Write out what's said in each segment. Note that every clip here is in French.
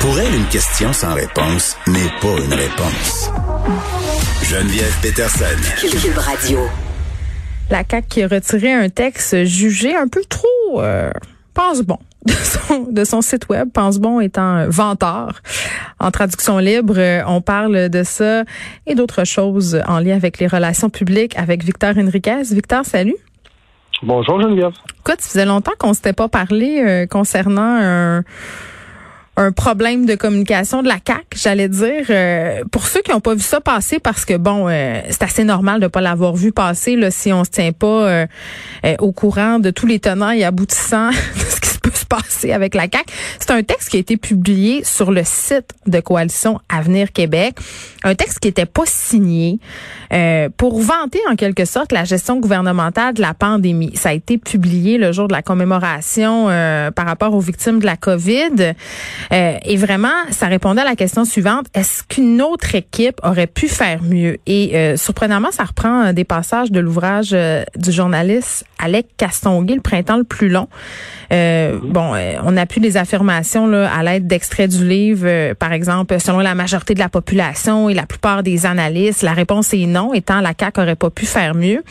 Pour elle, une question sans réponse n'est pas une réponse. Geneviève Peterson. Cube Radio. La CAQ qui a retiré un texte jugé un peu trop, euh, pense bon, de son, de son site web, pense bon étant vantard. En traduction libre, euh, on parle de ça et d'autres choses en lien avec les relations publiques avec Victor Henriquez. Victor, salut. Bonjour Geneviève. Écoute, ça faisait longtemps qu'on s'était pas parlé euh, concernant un un problème de communication de la CAC, j'allais dire. Euh, pour ceux qui n'ont pas vu ça passer, parce que bon, euh, c'est assez normal de pas l'avoir vu passer là, si on se tient pas euh, au courant de tous les tenants et aboutissants de ce qui peut se passer avec la CAC. C'est un texte qui a été publié sur le site de Coalition Avenir Québec, un texte qui était pas signé pour vanter en quelque sorte la gestion gouvernementale de la pandémie. Ça a été publié le jour de la commémoration par rapport aux victimes de la COVID. Euh, et vraiment, ça répondait à la question suivante est-ce qu'une autre équipe aurait pu faire mieux? Et euh, surprenamment, ça reprend euh, des passages de l'ouvrage du journaliste Alec Castonguay, Le printemps le plus long. bon, on a pu des affirmations là, à l'aide d'extraits du livre, par exemple, selon la majorité de la population et la plupart des analystes, la réponse est non, étant la CAQ aurait pas pu faire mieux.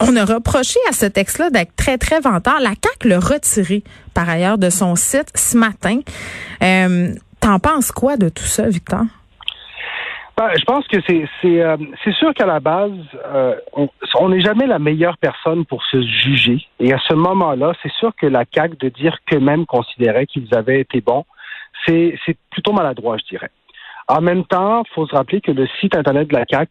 on a reproché à ce texte-là d'être très, très vantard. La CAQ l'a retiré par ailleurs de son site ce matin. Euh, T'en penses quoi de tout ça, Victor? Ben, je pense que c'est c'est euh, sûr qu'à la base, euh, on n'est jamais la meilleure personne pour se juger. Et à ce moment-là, c'est sûr que la CAQ de dire qu'eux-mêmes considéraient qu'ils avaient été bons, c'est plutôt maladroit, je dirais. En même temps, il faut se rappeler que le site Internet de la CAC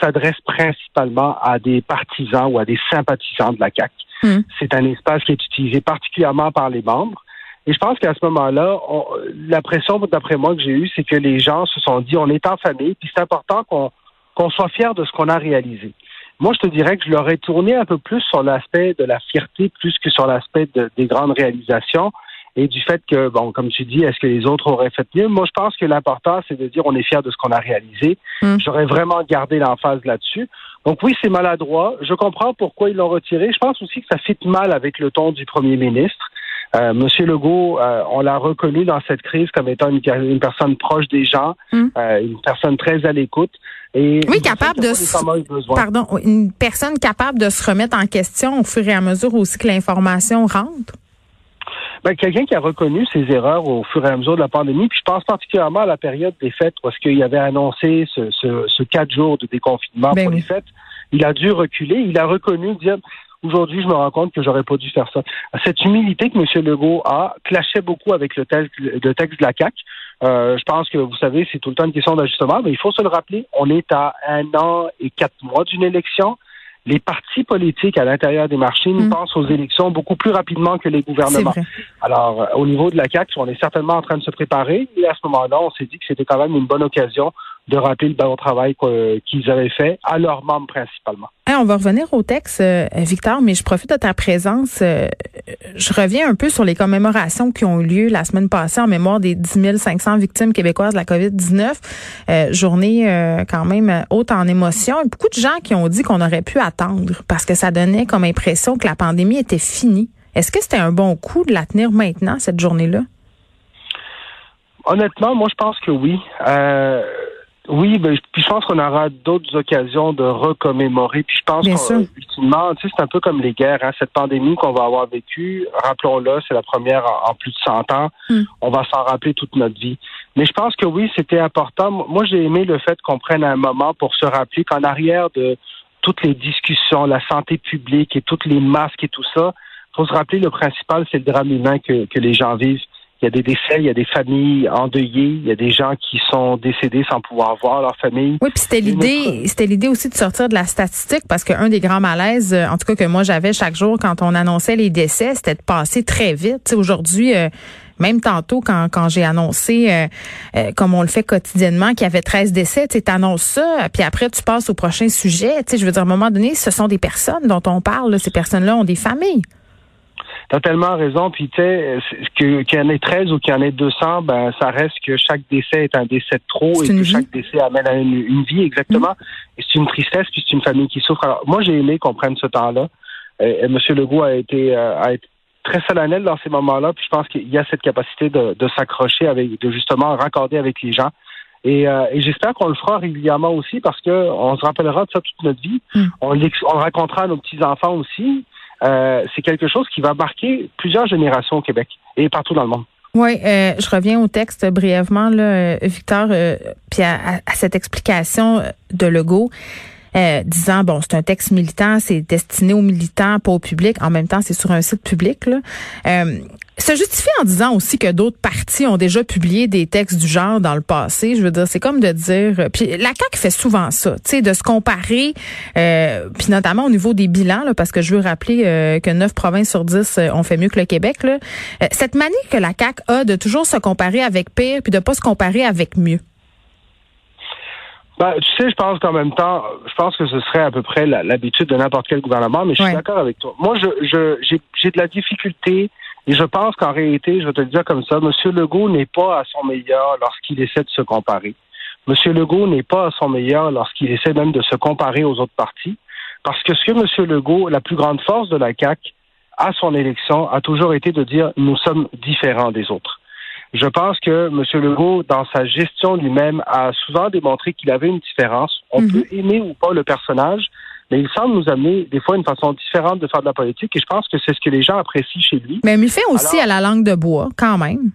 s'adresse principalement à des partisans ou à des sympathisants de la CAC. Hmm. C'est un espace qui est utilisé particulièrement par les membres. Et je pense qu'à ce moment-là, la pression, d'après moi, que j'ai eue, c'est que les gens se sont dit, on est en famille, puis c'est important qu'on soit fier de ce qu'on a réalisé. Moi, je te dirais que je l'aurais tourné un peu plus sur l'aspect de la fierté plus que sur l'aspect des grandes réalisations et du fait que, bon, comme tu dis, est-ce que les autres auraient fait mieux? Moi, je pense que l'important, c'est de dire on est fier de ce qu'on a réalisé. Hmm. J'aurais vraiment gardé l'emphase là-dessus. Donc oui, c'est maladroit. Je comprends pourquoi ils l'ont retiré. Je pense aussi que ça fit mal avec le ton du premier ministre. Euh, Monsieur Legault, euh, on l'a reconnu dans cette crise comme étant une, personne proche des gens, hmm. euh, une personne très à l'écoute. Et oui, capable de pardon, une personne capable de se remettre en question au fur et à mesure aussi que l'information rentre. Ben, quelqu'un qui a reconnu ses erreurs au fur et à mesure de la pandémie, puis je pense particulièrement à la période des fêtes, parce qu'il avait annoncé ce, ce, quatre jours de déconfinement ben pour les fêtes. Il a dû reculer, il a reconnu, dire Aujourd'hui, je me rends compte que j'aurais pas dû faire ça. Cette humilité que M. Legault a clashait beaucoup avec le texte, le texte de la CAC. Euh, je pense que vous savez, c'est tout le temps une question d'ajustement, mais il faut se le rappeler. On est à un an et quatre mois d'une élection. Les partis politiques à l'intérieur des marchés nous mm. pensent aux élections beaucoup plus rapidement que les gouvernements. Alors, euh, au niveau de la CAC, on est certainement en train de se préparer. Et à ce moment-là, on s'est dit que c'était quand même une bonne occasion de rappeler le bon travail qu'ils avaient fait à leurs membres principalement. on va revenir au texte, euh, Victor, mais je profite de ta présence. Euh, je reviens un peu sur les commémorations qui ont eu lieu la semaine passée en mémoire des 10 500 victimes québécoises de la COVID-19. Euh, journée quand même haute en émotion. beaucoup de gens qui ont dit qu'on aurait pu attendre parce que ça donnait comme impression que la pandémie était finie. Est-ce que c'était un bon coup de la tenir maintenant, cette journée-là? Honnêtement, moi, je pense que oui. Euh, oui, ben, puis je pense qu'on aura d'autres occasions de recommémorer. Puis je pense qu'ultimement, tu sais, c'est un peu comme les guerres. Hein. Cette pandémie qu'on va avoir vécue, rappelons-le, c'est la première en, plus de 100 ans. Hmm. On va s'en rappeler toute notre vie. Mais je pense que oui, c'était important. Moi, j'ai aimé le fait qu'on prenne un moment pour se rappeler qu'en arrière de toutes les discussions, la santé publique et toutes les masques et tout ça, faut se rappeler le principal, c'est le drame humain que, que les gens vivent il y a des décès, il y a des familles endeuillées, il y a des gens qui sont décédés sans pouvoir voir leur famille. Oui, puis c'était l'idée, c'était l'idée aussi de sortir de la statistique parce qu'un des grands malaises, euh, en tout cas que moi j'avais chaque jour quand on annonçait les décès, c'était de passer très vite. Aujourd'hui, euh, même tantôt quand, quand j'ai annoncé, euh, comme on le fait quotidiennement, qu'il y avait 13 décès, tu annonces ça, puis après tu passes au prochain sujet. Tu sais, je veux dire, à un moment donné, ce sont des personnes dont on parle. Ces personnes-là ont des familles. T'as tellement raison. Puis, tu sais, qu'il y en ait 13 ou qu'il y en ait 200, ben, ça reste que chaque décès est un décès de trop et que chaque décès amène à une, vie, exactement. Et c'est une tristesse, puis c'est une famille qui souffre. Alors, moi, j'ai aimé qu'on prenne ce temps-là. Et, M. Legault a été, euh, a été très solennel dans ces moments-là. Puis je pense qu'il y a cette capacité de, de s'accrocher avec, de justement raccorder avec les gens. Et, euh, et j'espère qu'on le fera régulièrement aussi parce que on se rappellera de ça toute notre vie. Mm. On, on le racontera à nos petits enfants aussi. Euh, c'est quelque chose qui va marquer plusieurs générations au Québec et partout dans le monde. Oui, euh, je reviens au texte brièvement, là, euh, Victor, euh, puis à, à- cette explication de Legault. Euh, disant bon c'est un texte militant c'est destiné aux militants pas au public en même temps c'est sur un site public là euh, se justifie en disant aussi que d'autres partis ont déjà publié des textes du genre dans le passé. Je veux dire, c'est comme de dire. Puis la CAQ fait souvent ça, tu sais, de se comparer, euh, puis notamment au niveau des bilans, là, parce que je veux rappeler euh, que 9 provinces sur 10 euh, ont fait mieux que le Québec. Euh, cette manie que la CAQ a de toujours se comparer avec pire, puis de pas se comparer avec mieux. Ben, tu sais, je pense qu'en même temps, je pense que ce serait à peu près l'habitude de n'importe quel gouvernement, mais je suis Ouais. d'accord avec toi. Moi, je, j'ai de la difficulté et je pense qu'en réalité, je vais te le dire comme ça, M. Legault n'est pas à son meilleur lorsqu'il essaie de se comparer. M. Legault n'est pas à son meilleur lorsqu'il essaie même de se comparer aux autres partis, parce que ce que M. Legault, la plus grande force de la CAQ, à son élection, a toujours été de dire nous sommes différents des autres. Je pense que M. Legault, dans sa gestion lui-même, a souvent démontré qu'il avait une différence. On Mhm. peut aimer ou pas le personnage, mais il semble nous amener des fois une façon différente de faire de la politique et je pense que c'est ce que les gens apprécient chez lui. Mais il fait aussi Alors- à la langue de bois, quand même.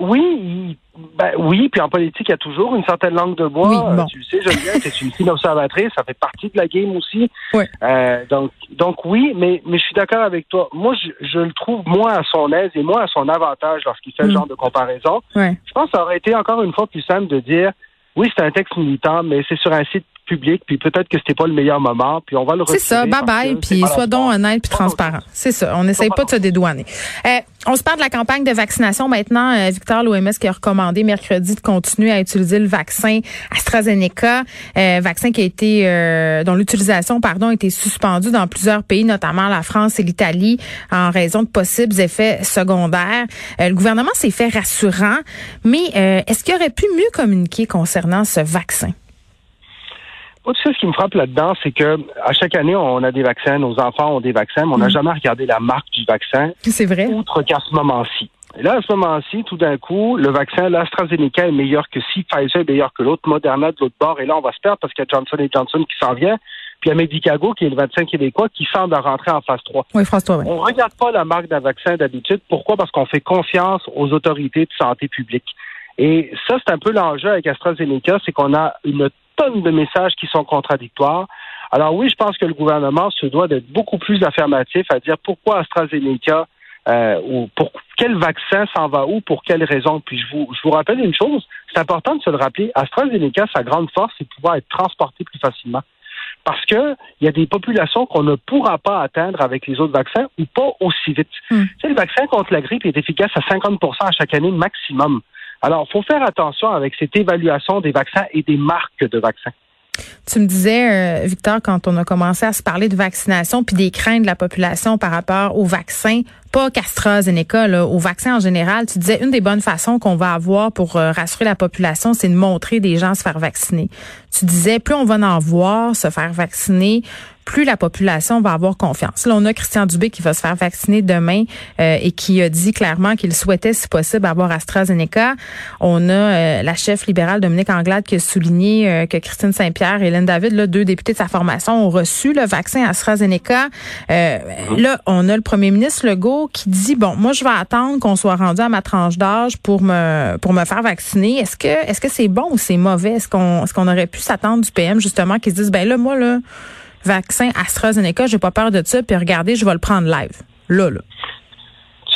Oui, ben oui, puis en politique, il y a toujours une certaine langue de bois. Oui, Euh, bon. Tu le sais, Geneviève, c'est une fine observatrice, ça fait partie de la game aussi. Oui. Euh, donc, donc oui, mais, mais je suis d'accord avec toi. Moi, je, je le trouve moins à son aise et moins à son avantage lorsqu'il fait Mm. ce genre de comparaison. Ouais. Je pense que ça aurait été encore une fois plus simple de dire oui, c'est un texte militant, mais c'est sur un site public, puis peut-être que c'était pas le meilleur moment, puis on va le C'est ça, bye bye, puis sois donc honnête puis transparent. C'est ça, on n'essaye Pas pas de se dédouaner. Euh, on se parle de la campagne de vaccination maintenant. Euh, Victor, l'OMS qui a recommandé mercredi de continuer à utiliser le vaccin AstraZeneca, euh, vaccin qui a été, euh, dont l'utilisation, pardon, a été suspendue dans plusieurs pays, notamment la France et l'Italie, en raison de possibles effets secondaires. Euh, le gouvernement s'est fait rassurant, mais euh, est-ce qu'il aurait pu mieux communiquer concernant ce vaccin? Sais, ce qui me frappe là-dedans, c'est que à chaque année, on a des vaccins, nos enfants ont des vaccins, mais on n'a Mm. jamais regardé la marque du vaccin, C'est vrai? outre qu'à ce moment-ci. Et là, à ce moment-ci, tout d'un coup, le vaccin, l'AstraZeneca est meilleur que si, Pfizer est meilleur que l'autre, Moderna de l'autre bord, et là, on va se perdre parce qu'il y a Johnson Johnson qui s'en vient, puis il y a Medicago, qui est le vaccin québécois, qui semble rentrer en phase 3. Oui, François, oui. On regarde pas la marque d'un vaccin d'habitude. Pourquoi? Parce qu'on fait confiance aux autorités de santé publique. Et ça, c'est un peu l'enjeu avec AstraZeneca, c'est qu'on a une de messages qui sont contradictoires. Alors oui, je pense que le gouvernement se doit d'être beaucoup plus affirmatif à dire pourquoi AstraZeneca euh, ou pour quel vaccin s'en va où, pour quelles raisons. Puis je vous, je vous rappelle une chose, c'est important de se le rappeler, AstraZeneca, sa grande force, c'est de pouvoir être transporté plus facilement. Parce que il y a des populations qu'on ne pourra pas atteindre avec les autres vaccins ou pas aussi vite. Hmm. Tu sais, le vaccin contre la grippe est efficace à 50% à chaque année maximum. Alors, il faut faire attention avec cette évaluation des vaccins et des marques de vaccins. Tu me disais, euh, Victor, quand on a commencé à se parler de vaccination puis des craintes de la population par rapport au vaccin, pas qu'AstraZeneca, là, au vaccin en général, tu disais une des bonnes façons qu'on va avoir pour euh, rassurer la population, c'est de montrer des gens se faire vacciner. Tu disais, plus on va en voir se faire vacciner, plus la population va avoir confiance. Là, on a Christian Dubé qui va se faire vacciner demain euh, et qui a dit clairement qu'il souhaitait, si possible, avoir AstraZeneca. On a euh, la chef libérale Dominique Anglade qui a souligné euh, que Christine Saint-Pierre et Hélène David, là, deux députés de sa formation, ont reçu le vaccin AstraZeneca. Euh, Là, on a le premier ministre Legault qui dit bon, moi, je vais attendre qu'on soit rendu à ma tranche d'âge pour me pour me faire vacciner. Est-ce que est-ce que c'est bon ou c'est mauvais? Est-ce qu'on est-ce qu'on aurait pu s'attendre du PM justement qui se dise ben là, moi là vaccin AstraZeneca, j'ai pas peur de ça, puis regardez, je vais le prendre live. Là, là.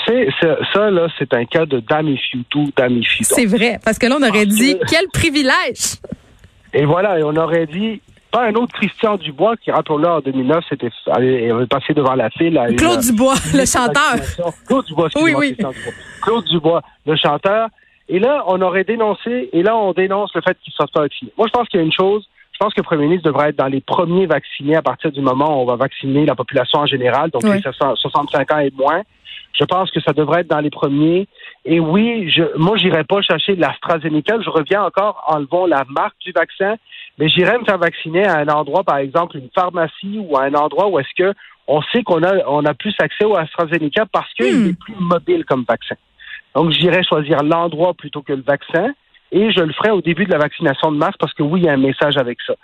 Tu sais, ça, ça, là, c'est un cas de damn if you do, damn if you. C'est vrai, parce que là, on aurait dit, que- quel privilège! Et voilà, et on aurait dit, un autre Christian Dubois qui, rappelons-le, en 2009, c'était, allait, avait passé devant la file. à une- Claude Dubois, une le chanteur. Claude Dubois, Oui, oui. Dubois. Claude Dubois, le chanteur. Et là, on aurait dénoncé, et là, on dénonce le fait qu'il ne soit pas. Moi, je pense qu'il y a une chose, je pense que le premier ministre devrait être dans les premiers vaccinés à partir du moment où on va vacciner la population en général, donc Oui. les 65 ans et moins. Je pense que ça devrait être dans les premiers. Et oui, je, moi, j'irai pas chercher de l'AstraZeneca. Je reviens encore, enlevons la marque du vaccin, mais j'irai me faire vacciner à un endroit, par exemple, une pharmacie ou à un endroit où est-ce que on sait qu'on a, on a plus accès au AstraZeneca parce qu'il Hmm. est plus mobile comme vaccin. Donc, j'irais choisir l'endroit plutôt que le vaccin et je le ferai au début de la vaccination de masse parce que oui, il y a un message avec ça.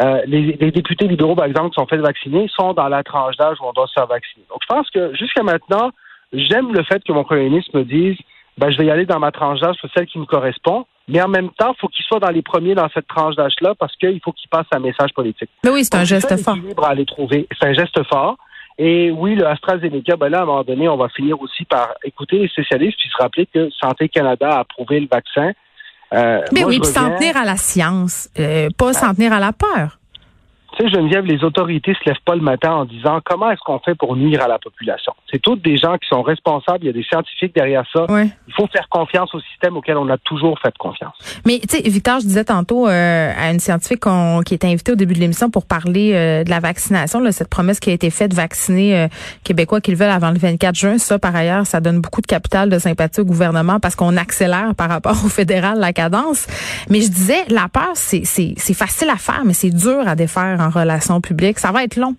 Euh, les, les députés libéraux, par exemple, qui sont fait vacciner, sont dans la tranche d'âge où on doit se faire vacciner. Donc, je pense que jusqu'à maintenant, j'aime le fait que mon premier ministre me dise, ben, je vais y aller dans ma tranche d'âge, c'est celle qui me correspond. Mais en même temps, il faut qu'il soit dans les premiers dans cette tranche d'âge-là parce qu'il faut qu'il passe un message politique. Mais oui, c'est un geste fort. à aller trouver. C'est un geste fort. Et oui, le AstraZeneca, ben là, à un moment donné, on va finir aussi par écouter les spécialistes puis se rappeler que Santé Canada a approuvé le vaccin. Euh, Mais moi, oui, puis s'en tenir à la science, euh, pas s'en tenir à la peur. Tu sais, Geneviève, les autorités se lèvent pas le matin en disant comment est-ce qu'on fait pour nuire à la population. C'est toutes des gens qui sont responsables. Il y a des scientifiques derrière ça. Ouais. Il faut faire confiance au système auquel on a toujours fait confiance. Mais tu sais, Victor, je disais tantôt euh, à une scientifique qu'on- qui était invitée au début de l'émission pour parler euh, de la vaccination, là, cette promesse qui a été faite de vacciner euh, Québécois qu'ils veulent avant le 24 juin. Ça, par ailleurs, ça donne beaucoup de capital de sympathie au gouvernement parce qu'on accélère par rapport au fédéral la cadence. Mais je disais, la peur, c'est facile à faire, mais c'est dur à défaire en relations publiques. Ça va être long.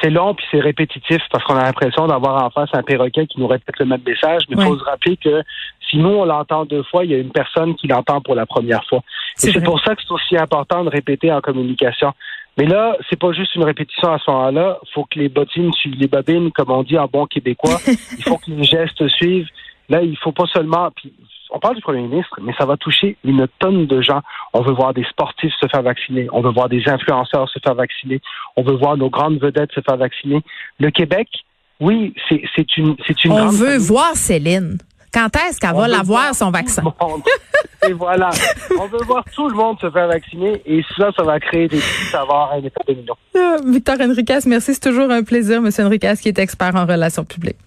C'est long puis c'est répétitif parce qu'on a l'impression d'avoir en face un perroquet qui nous répète le même message. Mais il faut se rappeler que si nous on l'entend deux fois, il y a une personne qui l'entend pour la première fois. C'est Et c'est pour ça que c'est aussi important de répéter en communication. Mais là, c'est pas juste une répétition à ce moment-là. Il faut que les bottines suivent les bobines, comme on dit en bon québécois. il faut que les gestes suivent. Là, il faut pas seulement. Puis, on parle du premier ministre, mais ça va toucher une tonne de gens. On veut voir des sportifs se faire vacciner. On veut voir des influenceurs se faire vacciner. On veut voir nos grandes vedettes se faire vacciner. Le Québec, oui, c'est une c'est une On grande veut famille. voir Céline. Quand est-ce qu'elle va l'avoir, voir son vaccin? Et voilà. On veut voir tout le monde se faire vacciner et ça, ça va créer des petits savoirs à un effet domino. Ah, Victor Enriquez, merci. C'est toujours un plaisir, Monsieur Enriquez, qui est expert en relations publiques.